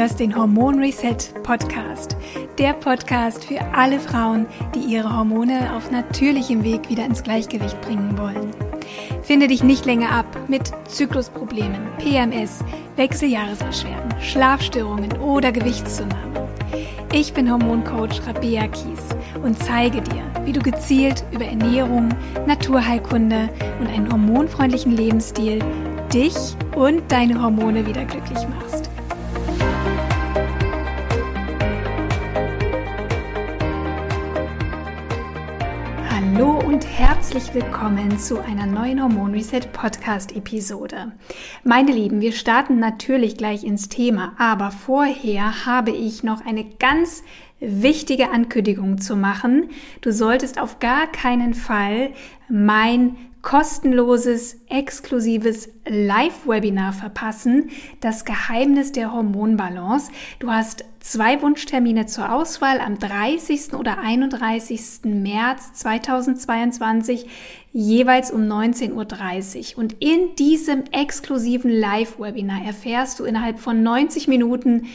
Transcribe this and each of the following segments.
hörst den Hormon Reset Podcast. Der Podcast für alle Frauen, die ihre Hormone auf natürlichem Weg wieder ins Gleichgewicht bringen wollen. Finde dich nicht länger ab mit Zyklusproblemen, PMS, Wechseljahresbeschwerden, Schlafstörungen oder Gewichtszunahme. Ich bin Hormoncoach Rabea Kies und zeige dir, wie du gezielt über Ernährung, Naturheilkunde und einen hormonfreundlichen Lebensstil dich und deine Hormone wieder glücklich machst. Hallo und herzlich willkommen zu einer neuen Hormon Reset Podcast Episode. Meine Lieben, wir starten natürlich gleich ins Thema, aber vorher habe ich noch eine ganz wichtige Ankündigung zu machen. Du solltest auf gar keinen Fall mein kostenloses, exklusives Live-Webinar verpassen, das Geheimnis der Hormonbalance. Du hast zwei Wunschtermine zur Auswahl am 30. oder 31. März 2022, jeweils um 19.30 Uhr. Und in diesem exklusiven Live-Webinar erfährst du innerhalb von 90 Minuten,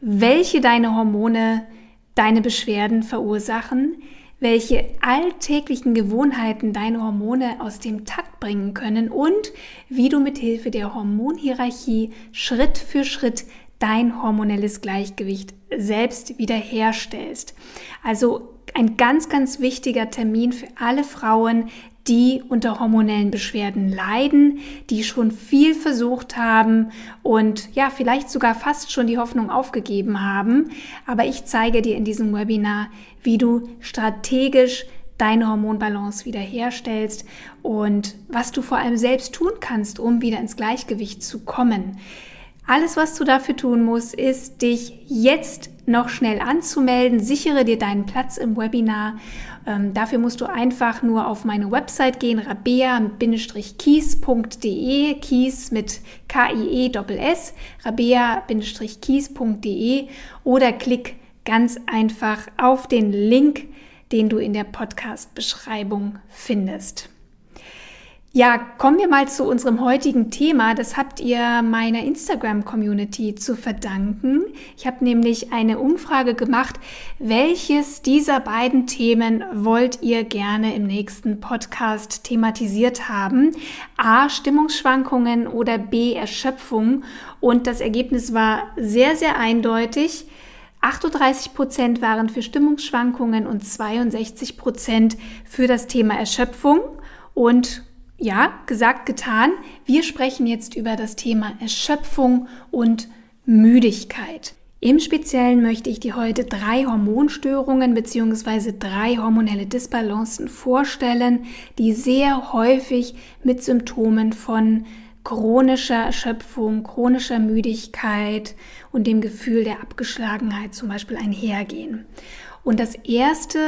welche deine Hormone deine Beschwerden verursachen, welche alltäglichen Gewohnheiten deine Hormone aus dem Takt bringen können und wie du mit Hilfe der Hormonhierarchie Schritt für Schritt dein hormonelles Gleichgewicht selbst wiederherstellst. Also ein ganz, ganz wichtiger Termin für alle Frauen, die unter hormonellen Beschwerden leiden, die schon viel versucht haben und ja, vielleicht sogar fast schon die Hoffnung aufgegeben haben. Aber ich zeige dir in diesem Webinar, wie du strategisch deine Hormonbalance wiederherstellst und was du vor allem selbst tun kannst, um wieder ins Gleichgewicht zu kommen. Alles, was du dafür tun musst, ist, dich jetzt noch schnell anzumelden. Sichere dir deinen Platz im Webinar. Ähm, dafür musst du einfach nur auf meine Website gehen, rabea-kies.de, Kies mit K-I-E-S-S, rabea-kies.de oder klick ganz einfach auf den Link, den du in der Podcast-Beschreibung findest. Ja, kommen wir mal zu unserem heutigen Thema. Das habt ihr meiner Instagram-Community zu verdanken. Ich habe nämlich eine Umfrage gemacht, welches dieser beiden Themen wollt ihr gerne im nächsten Podcast thematisiert haben? A, Stimmungsschwankungen oder B, Erschöpfung. Und das Ergebnis war sehr, sehr eindeutig. 38 Prozent waren für Stimmungsschwankungen und 62 Prozent für das Thema Erschöpfung. Und ja, gesagt, getan. Wir sprechen jetzt über das Thema Erschöpfung und Müdigkeit. Im Speziellen möchte ich dir heute drei Hormonstörungen bzw. drei hormonelle Disbalancen vorstellen, die sehr häufig mit Symptomen von chronischer Erschöpfung, chronischer Müdigkeit und dem Gefühl der Abgeschlagenheit zum Beispiel einhergehen. Und das erste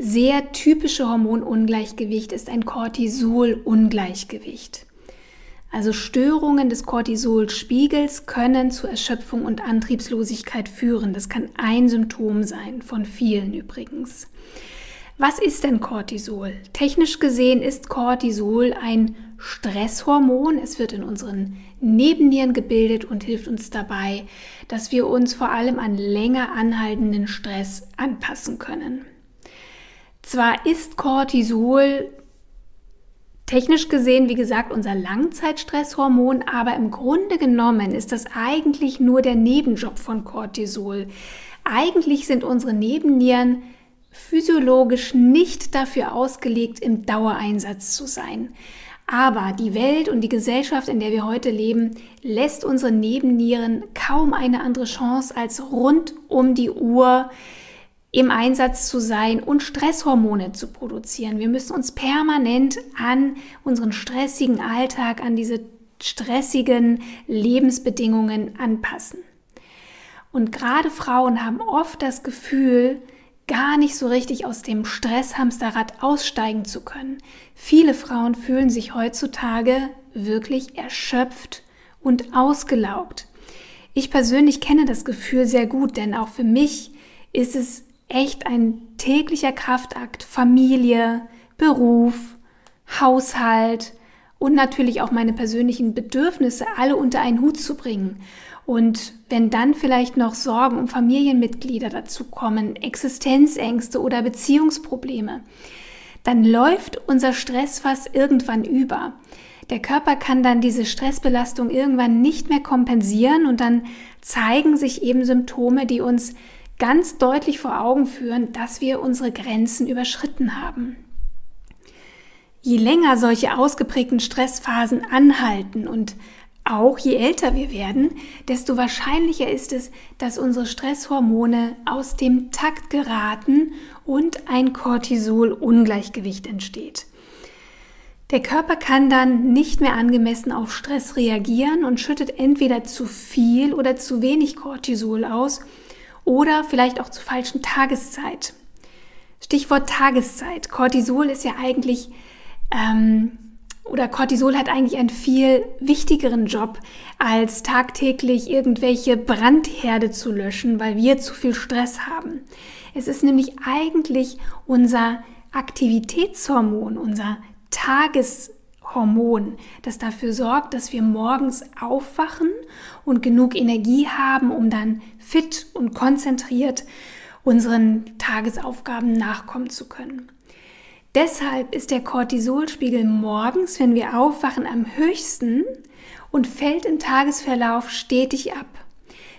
sehr typische Hormonungleichgewicht ist ein Cortisol-Ungleichgewicht. Also Störungen des Cortisolspiegels können zu Erschöpfung und Antriebslosigkeit führen. Das kann ein Symptom sein, von vielen übrigens. Was ist denn Cortisol? Technisch gesehen ist Cortisol ein Stresshormon. Es wird in unseren Nebennieren gebildet und hilft uns dabei, dass wir uns vor allem an länger anhaltenden Stress anpassen können. Zwar ist Cortisol technisch gesehen, wie gesagt, unser Langzeitstresshormon, aber im Grunde genommen ist das eigentlich nur der Nebenjob von Cortisol. Eigentlich sind unsere Nebennieren physiologisch nicht dafür ausgelegt, im Dauereinsatz zu sein. Aber die Welt und die Gesellschaft, in der wir heute leben, lässt unsere Nebennieren kaum eine andere Chance, als rund um die Uhr im Einsatz zu sein und Stresshormone zu produzieren. Wir müssen uns permanent an unseren stressigen Alltag, an diese stressigen Lebensbedingungen anpassen. Und gerade Frauen haben oft das Gefühl, gar nicht so richtig aus dem Stresshamsterrad aussteigen zu können. Viele Frauen fühlen sich heutzutage wirklich erschöpft und ausgelaugt. Ich persönlich kenne das Gefühl sehr gut, denn auch für mich ist es echt ein täglicher Kraftakt, Familie, Beruf, Haushalt und natürlich auch meine persönlichen Bedürfnisse alle unter einen Hut zu bringen. Und wenn dann vielleicht noch Sorgen um Familienmitglieder dazu kommen, Existenzängste oder Beziehungsprobleme, dann läuft unser Stressfass irgendwann über. Der Körper kann dann diese Stressbelastung irgendwann nicht mehr kompensieren und dann zeigen sich eben Symptome, die uns ganz deutlich vor Augen führen, dass wir unsere Grenzen überschritten haben. Je länger solche ausgeprägten Stressphasen anhalten und auch je älter wir werden, desto wahrscheinlicher ist es, dass unsere Stresshormone aus dem Takt geraten und ein Cortisol-Ungleichgewicht entsteht. Der Körper kann dann nicht mehr angemessen auf Stress reagieren und schüttet entweder zu viel oder zu wenig Cortisol aus oder vielleicht auch zur falschen Tageszeit. Stichwort Tageszeit. Cortisol ist ja eigentlich ähm, oder Cortisol hat eigentlich einen viel wichtigeren Job, als tagtäglich irgendwelche Brandherde zu löschen, weil wir zu viel Stress haben. Es ist nämlich eigentlich unser Aktivitätshormon, unser Tageshormon, das dafür sorgt, dass wir morgens aufwachen und genug Energie haben, um dann fit und konzentriert unseren Tagesaufgaben nachkommen zu können. Deshalb ist der Cortisolspiegel morgens, wenn wir aufwachen, am höchsten und fällt im Tagesverlauf stetig ab.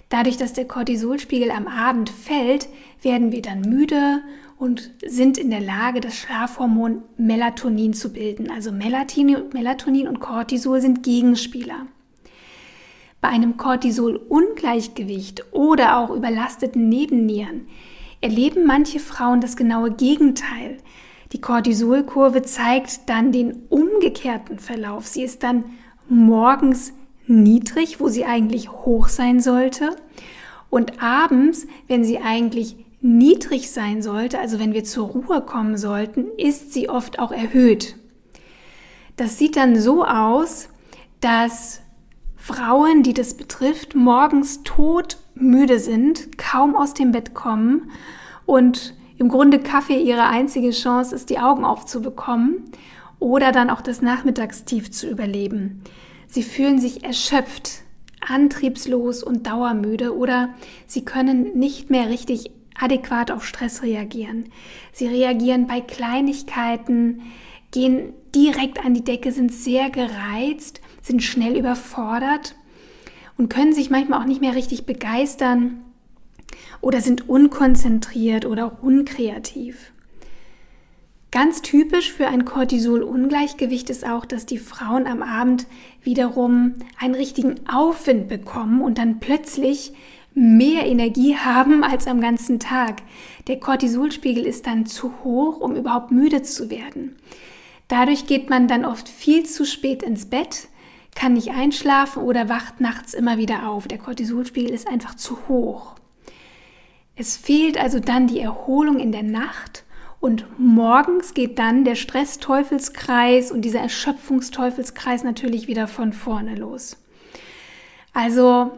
Dadurch, dass der Cortisolspiegel am Abend fällt, werden wir dann müde und sind in der Lage, das Schlafhormon Melatonin zu bilden. Also Melatonin und Cortisol sind Gegenspieler. Bei einem Cortisol-Ungleichgewicht oder auch überlasteten Nebennieren erleben manche Frauen das genaue Gegenteil. Die Cortisolkurve zeigt dann den umgekehrten Verlauf. Sie ist dann morgens niedrig, wo sie eigentlich hoch sein sollte. Und abends, wenn sie eigentlich niedrig sein sollte, also wenn wir zur Ruhe kommen sollten, ist sie oft auch erhöht. Das sieht dann so aus, dass Frauen, die das betrifft, morgens todmüde sind, kaum aus dem Bett kommen und im Grunde Kaffee ihre einzige Chance ist, die Augen aufzubekommen oder dann auch das Nachmittagstief zu überleben. Sie fühlen sich erschöpft, antriebslos und dauermüde oder sie können nicht mehr richtig adäquat auf Stress reagieren. Sie reagieren bei Kleinigkeiten, gehen direkt an die Decke, sind sehr gereizt, sind schnell überfordert und können sich manchmal auch nicht mehr richtig begeistern oder sind unkonzentriert oder auch unkreativ. Ganz typisch für ein Cortisol-Ungleichgewicht ist auch, dass die Frauen am Abend wiederum einen richtigen Aufwind bekommen und dann plötzlich mehr Energie haben als am ganzen Tag. Der Cortisolspiegel ist dann zu hoch, um überhaupt müde zu werden. Dadurch geht man dann oft viel zu spät ins Bett, kann nicht einschlafen oder wacht nachts immer wieder auf. Der Cortisolspiegel ist einfach zu hoch. Es fehlt also dann die Erholung in der Nacht und morgens geht dann der Stressteufelskreis und dieser Erschöpfungsteufelskreis natürlich wieder von vorne los. Also,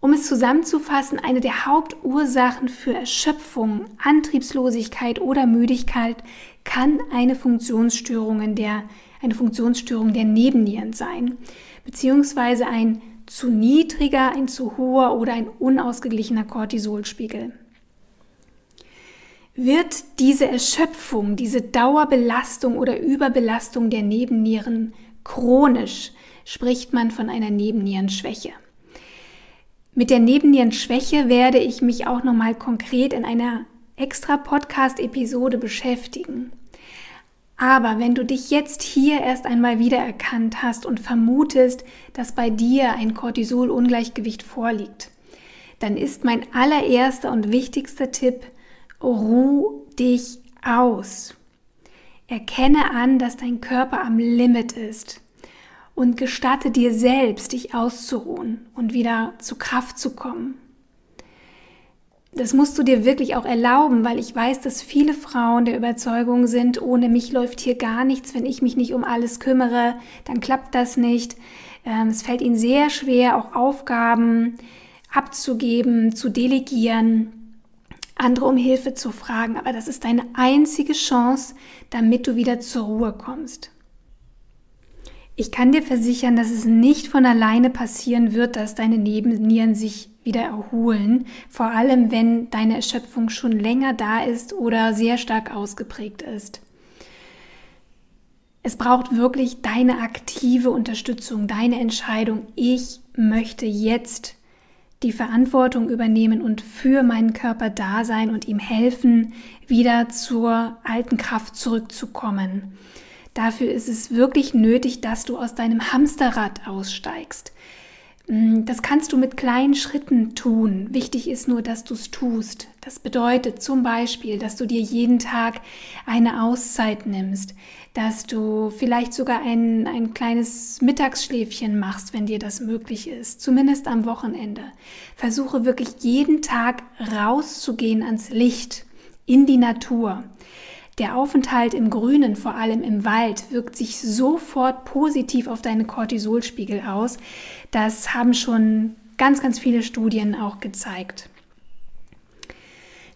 um es zusammenzufassen, eine der Hauptursachen für Erschöpfung, Antriebslosigkeit oder Müdigkeit kann eine Funktionsstörung der, eine Funktionsstörung der Nebennieren sein, beziehungsweise ein zu niedriger, ein zu hoher oder ein unausgeglichener Cortisolspiegel. Wird diese Erschöpfung, diese Dauerbelastung oder Überbelastung der Nebennieren chronisch, spricht man von einer Nebennierenschwäche. Mit der Nebennierenschwäche werde ich mich auch nochmal konkret in einer extra Podcast-Episode beschäftigen. Aber wenn du dich jetzt hier erst einmal wiedererkannt hast und vermutest, dass bei dir ein Cortisol-Ungleichgewicht vorliegt, dann ist mein allererster und wichtigster Tipp, ruh dich aus. Erkenne an, dass dein Körper am Limit ist und gestatte dir selbst, dich auszuruhen und wieder zu Kraft zu kommen das musst du dir wirklich auch erlauben, weil ich weiß, dass viele Frauen der Überzeugung sind, ohne mich läuft hier gar nichts, wenn ich mich nicht um alles kümmere, dann klappt das nicht. Ähm, es fällt ihnen sehr schwer, auch Aufgaben abzugeben, zu delegieren, andere um Hilfe zu fragen. Aber das ist deine einzige Chance, damit du wieder zur Ruhe kommst. Ich kann dir versichern, dass es nicht von alleine passieren wird, dass deine Nebennieren sich wieder erholen, vor allem wenn deine Erschöpfung schon länger da ist oder sehr stark ausgeprägt ist. Es braucht wirklich deine aktive Unterstützung, deine Entscheidung. Ich möchte jetzt die Verantwortung übernehmen und für meinen Körper da sein und ihm helfen, wieder zur alten Kraft zurückzukommen. Dafür ist es wirklich nötig, dass du aus deinem Hamsterrad aussteigst. Mm, das kannst du mit kleinen Schritten tun. Wichtig ist nur, dass du es tust. Das bedeutet zum Beispiel, dass du dir jeden Tag eine Auszeit nimmst, dass du vielleicht sogar ein, ein kleines Mittagsschläfchen machst, wenn dir das möglich ist, zumindest am Wochenende. Versuche wirklich jeden Tag rauszugehen ans Licht, in die Natur. Der Aufenthalt im Grünen, vor allem im Wald, wirkt sich sofort positiv auf deine Cortisolspiegel aus. Das haben schon ganz, ganz viele Studien auch gezeigt.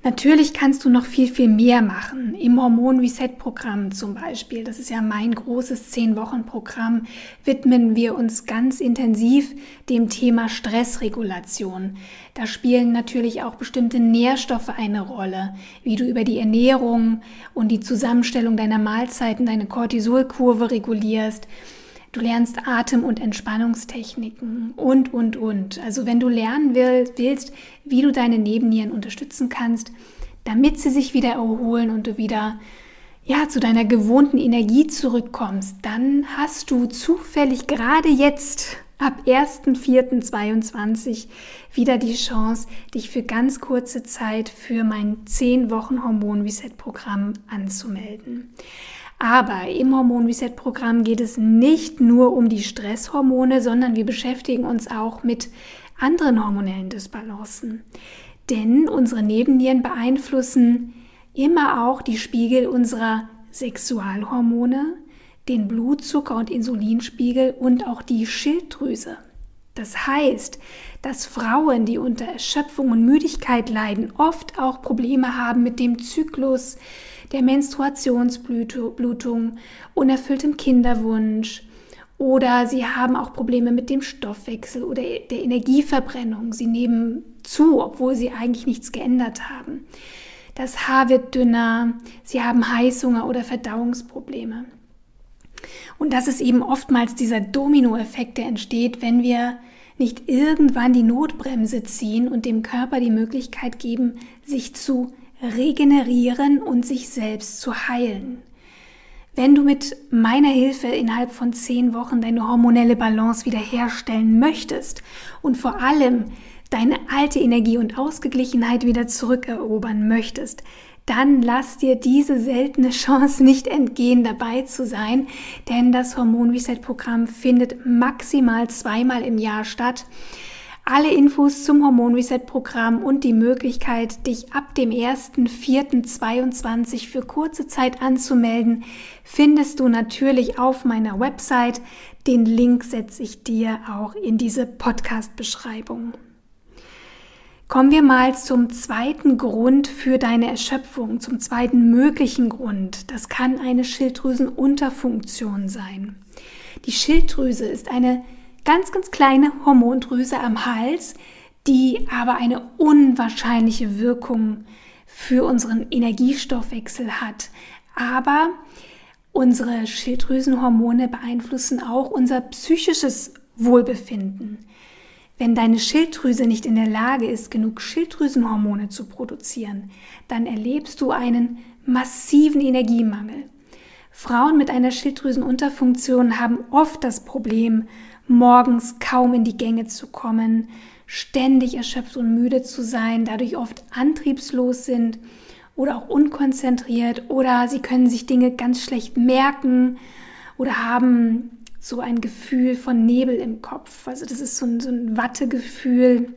Natürlich kannst du noch viel, viel mehr machen. Im Hormon-Reset-Programm zum Beispiel, das ist ja mein großes 10-Wochen-Programm, widmen wir uns ganz intensiv dem Thema Stressregulation. Da spielen natürlich auch bestimmte Nährstoffe eine Rolle, wie du über die Ernährung und die Zusammenstellung deiner Mahlzeiten deine Cortisolkurve regulierst Du lernst Atem- und Entspannungstechniken und, und, und. Also wenn du lernen willst, wie du deine Nebennieren unterstützen kannst, damit sie sich wieder erholen und du wieder ja, zu deiner gewohnten Energie zurückkommst, dann hast du zufällig gerade jetzt ab 1.4.22 wieder die Chance, dich für ganz kurze Zeit für mein 10 Wochen Hormon Reset Programm anzumelden. Aber im Hormon Reset Programm geht es nicht nur um die Stresshormone, sondern wir beschäftigen uns auch mit anderen hormonellen Dysbalancen. Denn unsere Nebennieren beeinflussen immer auch die Spiegel unserer Sexualhormone, den Blutzucker- und Insulinspiegel und auch die Schilddrüse. Das heißt, dass Frauen, die unter Erschöpfung und Müdigkeit leiden, oft auch Probleme haben mit dem Zyklus, der Menstruationsblutung, unerfülltem Kinderwunsch oder sie haben auch Probleme mit dem Stoffwechsel oder der Energieverbrennung. Sie nehmen zu, obwohl sie eigentlich nichts geändert haben. Das Haar wird dünner, sie haben Heißhunger oder Verdauungsprobleme. Und das ist eben oftmals dieser Dominoeffekt, der entsteht, wenn wir nicht irgendwann die Notbremse ziehen und dem Körper die Möglichkeit geben, sich zu regenerieren und sich selbst zu heilen. Wenn du mit meiner Hilfe innerhalb von zehn Wochen deine hormonelle Balance wiederherstellen möchtest und vor allem deine alte Energie und Ausgeglichenheit wieder zurückerobern möchtest, dann lass dir diese seltene Chance nicht entgehen, dabei zu sein, denn das Hormon Reset Programm findet maximal zweimal im Jahr statt. Alle Infos zum Hormon Reset Programm und die Möglichkeit, dich ab dem 1.4.22 für kurze Zeit anzumelden, findest du natürlich auf meiner Website. Den Link setze ich dir auch in diese Podcast-Beschreibung. Kommen wir mal zum zweiten Grund für deine Erschöpfung, zum zweiten möglichen Grund. Das kann eine Schilddrüsenunterfunktion sein. Die Schilddrüse ist eine ganz, ganz kleine Hormondrüse am Hals, die aber eine unwahrscheinliche Wirkung für unseren Energiestoffwechsel hat. Aber unsere Schilddrüsenhormone beeinflussen auch unser psychisches Wohlbefinden. Wenn deine Schilddrüse nicht in der Lage ist, genug Schilddrüsenhormone zu produzieren, dann erlebst du einen massiven Energiemangel. Frauen mit einer Schilddrüsenunterfunktion haben oft das Problem, morgens kaum in die Gänge zu kommen, ständig erschöpft und müde zu sein, dadurch oft antriebslos sind oder auch unkonzentriert oder sie können sich Dinge ganz schlecht merken oder haben so ein Gefühl von Nebel im Kopf. Also das ist so ein, so ein Wattegefühl,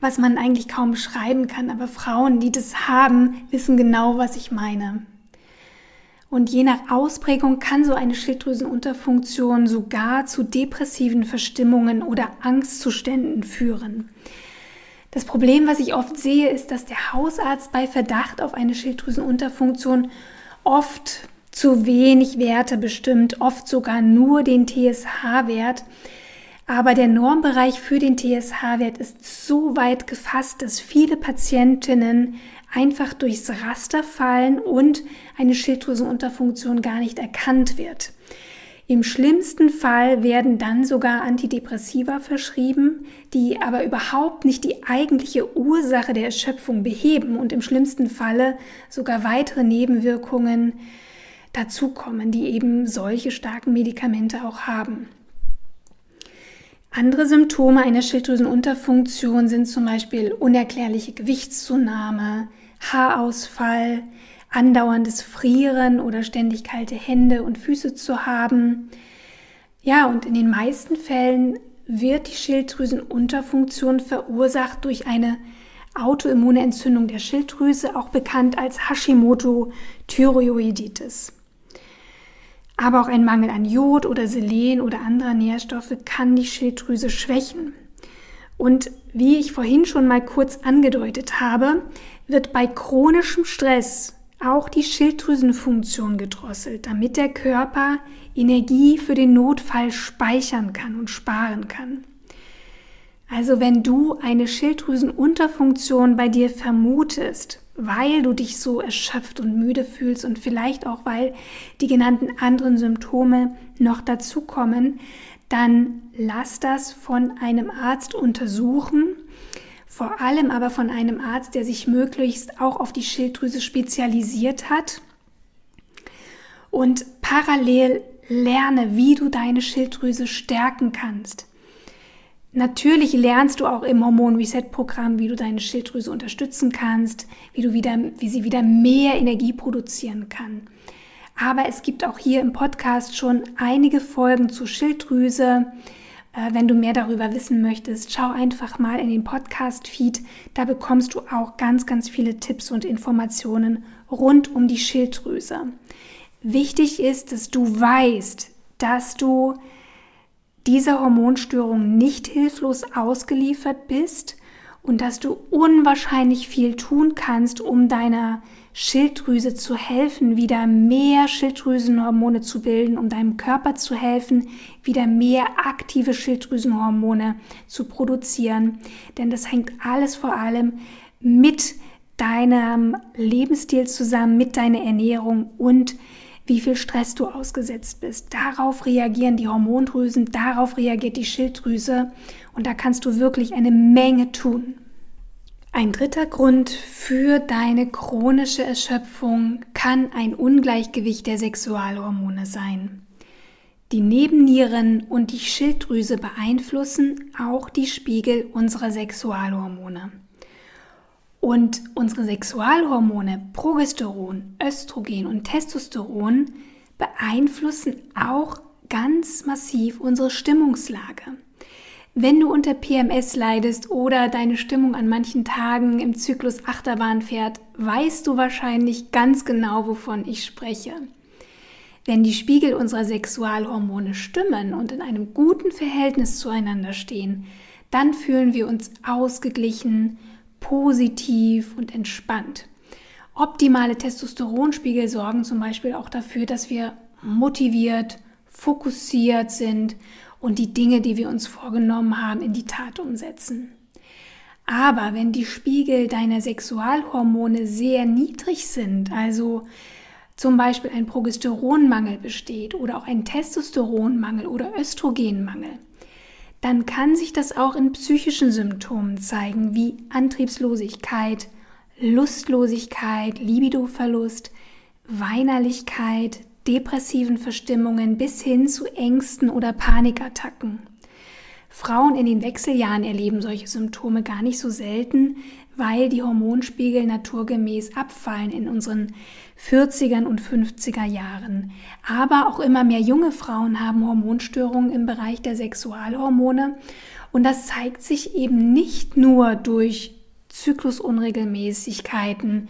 was man eigentlich kaum beschreiben kann. Aber Frauen, die das haben, wissen genau, was ich meine. Und je nach Ausprägung kann so eine Schilddrüsenunterfunktion sogar zu depressiven Verstimmungen oder Angstzuständen führen. Das Problem, was ich oft sehe, ist, dass der Hausarzt bei Verdacht auf eine Schilddrüsenunterfunktion oft zu wenig Werte bestimmt, oft sogar nur den TSH-Wert. Aber der Normbereich für den TSH-Wert ist so weit gefasst, dass viele Patientinnen einfach durchs Raster fallen und eine Schilddrüsenunterfunktion gar nicht erkannt wird. Im schlimmsten Fall werden dann sogar Antidepressiva verschrieben, die aber überhaupt nicht die eigentliche Ursache der Erschöpfung beheben und im schlimmsten Falle sogar weitere Nebenwirkungen dazukommen, die eben solche starken Medikamente auch haben. Andere Symptome einer Schilddrüsenunterfunktion sind zum Beispiel unerklärliche Gewichtszunahme, Haarausfall, andauerndes Frieren oder ständig kalte Hände und Füße zu haben. Ja, und in den meisten Fällen wird die Schilddrüsenunterfunktion verursacht durch eine autoimmune Entzündung der Schilddrüse, auch bekannt als Hashimoto-Thyreoiditis. Aber auch ein Mangel an Jod oder Selen oder anderer Nährstoffe kann die Schilddrüse schwächen. Und wie ich vorhin schon mal kurz angedeutet habe, wird bei chronischem Stress auch die Schilddrüsenfunktion gedrosselt, damit der Körper Energie für den Notfall speichern kann und sparen kann. Also wenn du eine Schilddrüsenunterfunktion bei dir vermutest, weil du dich so erschöpft und müde fühlst und vielleicht auch weil die genannten anderen Symptome noch dazukommen, dann lass das von einem Arzt untersuchen vor allem aber von einem Arzt, der sich möglichst auch auf die Schilddrüse spezialisiert hat. Und parallel lerne, wie du deine Schilddrüse stärken kannst. Natürlich lernst du auch im Hormon Reset Programm, wie du deine Schilddrüse unterstützen kannst, wie du wieder, wie sie wieder mehr Energie produzieren kann. Aber es gibt auch hier im Podcast schon einige Folgen zur Schilddrüse, äh, wenn du mehr darüber wissen möchtest, schau einfach mal in den Podcast-Feed. Da bekommst du auch ganz, ganz viele Tipps und Informationen rund um die Schilddrüse. Wichtig ist, dass du weißt, dass du dieser Hormonstörung nicht hilflos ausgeliefert bist und dass du unwahrscheinlich viel tun kannst, um deiner Schilddrüse zu helfen, wieder mehr Schilddrüsenhormone zu bilden, um deinem Körper zu helfen, wieder mehr aktive Schilddrüsenhormone zu produzieren. Denn das hängt alles vor allem mit deinem Lebensstil zusammen, mit deiner Ernährung und wie viel Stress du ausgesetzt bist. Darauf reagieren die Hormondrüsen, darauf reagiert die Schilddrüse und da kannst du wirklich eine Menge tun. Ein dritter Grund für deine chronische Erschöpfung kann ein Ungleichgewicht der Sexualhormone sein. Die Nebennieren und die Schilddrüse beeinflussen auch die Spiegel unserer Sexualhormone. Und unsere Sexualhormone Progesteron, Östrogen und Testosteron beeinflussen auch ganz massiv unsere Stimmungslage. Wenn du unter PMS leidest oder deine Stimmung an manchen Tagen im Zyklus Achterbahn fährt, weißt du wahrscheinlich ganz genau, wovon ich spreche. Wenn die Spiegel unserer Sexualhormone stimmen und in einem guten Verhältnis zueinander stehen, dann fühlen wir uns ausgeglichen, positiv und entspannt. Optimale Testosteronspiegel sorgen zum Beispiel auch dafür, dass wir motiviert, fokussiert sind und die Dinge, die wir uns vorgenommen haben, in die Tat umsetzen. Aber wenn die Spiegel deiner Sexualhormone sehr niedrig sind, also zum Beispiel ein Progesteronmangel besteht oder auch ein Testosteronmangel oder Östrogenmangel, dann kann sich das auch in psychischen Symptomen zeigen, wie Antriebslosigkeit, Lustlosigkeit, Libidoverlust, Weinerlichkeit, depressiven Verstimmungen bis hin zu Ängsten oder Panikattacken. Frauen in den Wechseljahren erleben solche Symptome gar nicht so selten, weil die Hormonspiegel naturgemäß abfallen in unseren 40ern und 50er Jahren. Aber auch immer mehr junge Frauen haben Hormonstörungen im Bereich der Sexualhormone und das zeigt sich eben nicht nur durch Zyklusunregelmäßigkeiten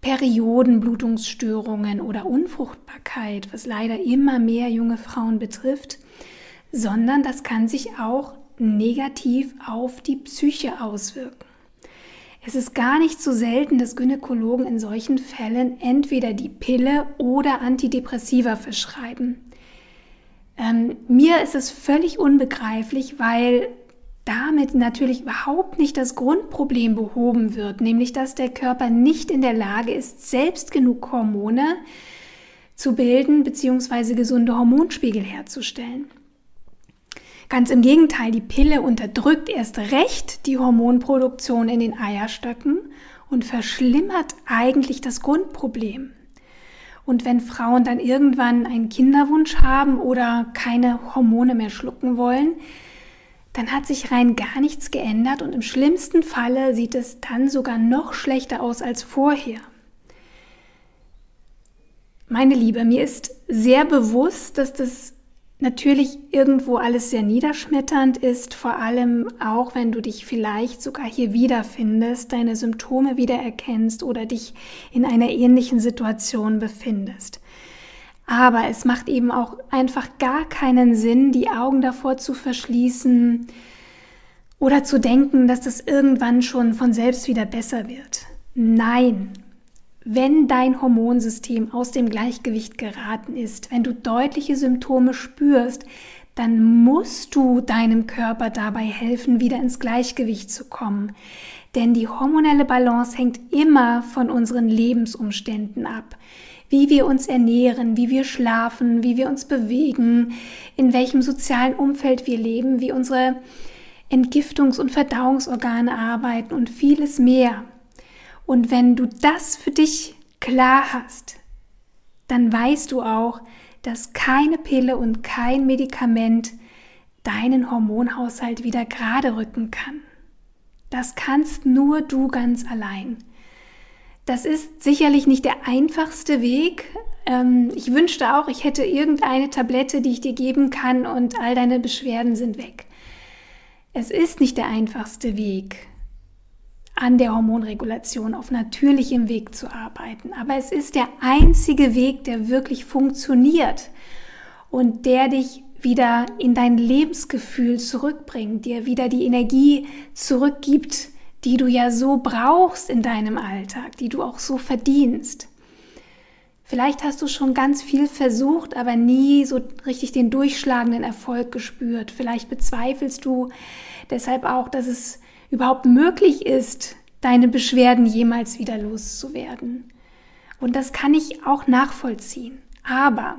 Periodenblutungsstörungen oder Unfruchtbarkeit, was leider immer mehr junge Frauen betrifft, sondern das kann sich auch negativ auf die Psyche auswirken. Es ist gar nicht so selten, dass Gynäkologen in solchen Fällen entweder die Pille oder Antidepressiva verschreiben. Ähm, mir ist es völlig unbegreiflich, weil damit natürlich überhaupt nicht das Grundproblem behoben wird, nämlich dass der Körper nicht in der Lage ist, selbst genug Hormone zu bilden bzw. gesunde Hormonspiegel herzustellen. Ganz im Gegenteil, die Pille unterdrückt erst recht die Hormonproduktion in den Eierstöcken und verschlimmert eigentlich das Grundproblem. Und wenn Frauen dann irgendwann einen Kinderwunsch haben oder keine Hormone mehr schlucken wollen, dann hat sich rein gar nichts geändert und im schlimmsten Falle sieht es dann sogar noch schlechter aus als vorher. Meine Liebe, mir ist sehr bewusst, dass das natürlich irgendwo alles sehr niederschmetternd ist, vor allem auch wenn du dich vielleicht sogar hier wiederfindest, deine Symptome wiedererkennst oder dich in einer ähnlichen Situation befindest. Aber es macht eben auch einfach gar keinen Sinn, die Augen davor zu verschließen oder zu denken, dass das irgendwann schon von selbst wieder besser wird. Nein, wenn dein Hormonsystem aus dem Gleichgewicht geraten ist, wenn du deutliche Symptome spürst, dann musst du deinem Körper dabei helfen, wieder ins Gleichgewicht zu kommen. Denn die hormonelle Balance hängt immer von unseren Lebensumständen ab wie wir uns ernähren, wie wir schlafen, wie wir uns bewegen, in welchem sozialen Umfeld wir leben, wie unsere Entgiftungs- und Verdauungsorgane arbeiten und vieles mehr. Und wenn du das für dich klar hast, dann weißt du auch, dass keine Pille und kein Medikament deinen Hormonhaushalt wieder gerade rücken kann. Das kannst nur du ganz allein. Das ist sicherlich nicht der einfachste Weg. Ähm, ich wünschte auch, ich hätte irgendeine Tablette, die ich dir geben kann und all deine Beschwerden sind weg. Es ist nicht der einfachste Weg, an der Hormonregulation auf natürlichem Weg zu arbeiten, aber es ist der einzige Weg, der wirklich funktioniert und der dich wieder in dein Lebensgefühl zurückbringt, dir wieder die Energie zurückgibt, die du ja so brauchst in deinem Alltag, die du auch so verdienst. Vielleicht hast du schon ganz viel versucht, aber nie so richtig den durchschlagenden Erfolg gespürt. Vielleicht bezweifelst du deshalb auch, dass es überhaupt möglich ist, deine Beschwerden jemals wieder loszuwerden. Und das kann ich auch nachvollziehen. Aber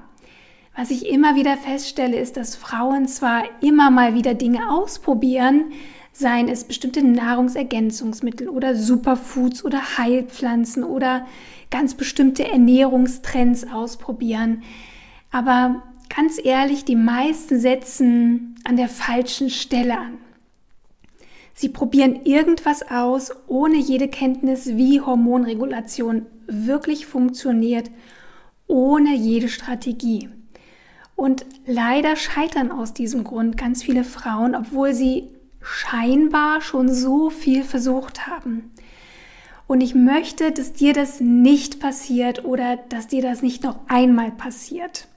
was ich immer wieder feststelle, ist, dass Frauen zwar immer mal wieder Dinge ausprobieren, seien es bestimmte Nahrungsergänzungsmittel oder Superfoods oder Heilpflanzen oder ganz bestimmte Ernährungstrends ausprobieren. Aber ganz ehrlich, die meisten setzen an der falschen Stelle an. Sie probieren irgendwas aus, ohne jede Kenntnis, wie Hormonregulation wirklich funktioniert, ohne jede Strategie. Und leider scheitern aus diesem Grund ganz viele Frauen, obwohl sie scheinbar schon so viel versucht haben. Und ich möchte, dass dir das nicht passiert oder dass dir das nicht noch einmal passiert.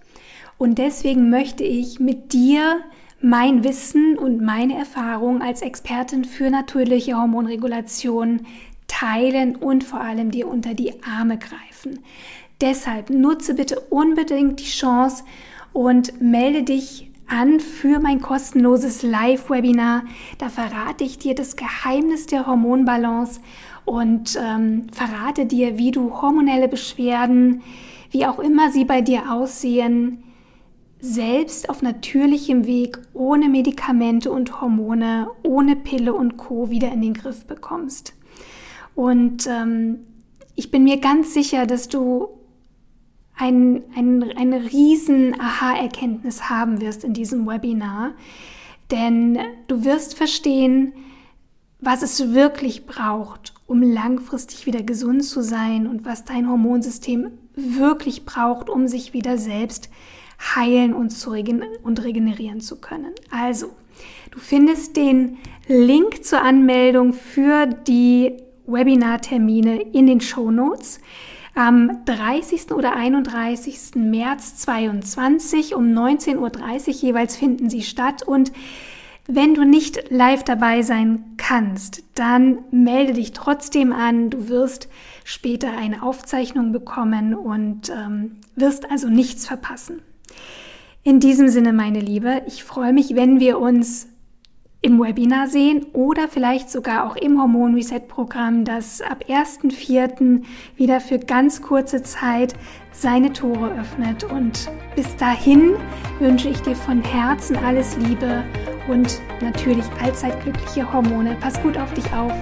Und deswegen möchte ich mit dir mein Wissen und meine Erfahrung als Expertin für natürliche Hormonregulation teilen und vor allem dir unter die Arme greifen. Deshalb nutze bitte unbedingt die Chance und melde dich an für mein kostenloses Live-Webinar. Da verrate ich dir das Geheimnis der Hormonbalance und ähm, verrate dir, wie du hormonelle Beschwerden, wie auch immer sie bei dir aussehen, selbst auf natürlichem Weg, ohne Medikamente und Hormone, ohne Pille und Co wieder in den Griff bekommst. Und ähm, ich bin mir ganz sicher, dass du ein, ein, eine riesen Aha-Erkenntnis haben wirst in diesem Webinar. Denn du wirst verstehen, was es wirklich braucht, um langfristig wieder gesund zu sein und was dein Hormonsystem wirklich braucht, um sich wieder selbst heilen und, zu regen und regenerieren zu können. Also, du findest den Link zur Anmeldung für die Webinartermine in den Show Notes. Am 30. oder 31. März 2022 um 19.30 Uhr jeweils finden sie statt und wenn du nicht live dabei sein kannst, dann melde dich trotzdem an. Du wirst später eine Aufzeichnung bekommen und ähm, wirst also nichts verpassen. In diesem Sinne, meine Liebe, ich freue mich, wenn wir uns im Webinar sehen oder vielleicht sogar auch im Hormon Reset Programm, das ab 1.4. wieder für ganz kurze Zeit seine Tore öffnet. Und bis dahin wünsche ich dir von Herzen alles Liebe und natürlich allzeit glückliche Hormone. Pass gut auf dich auf.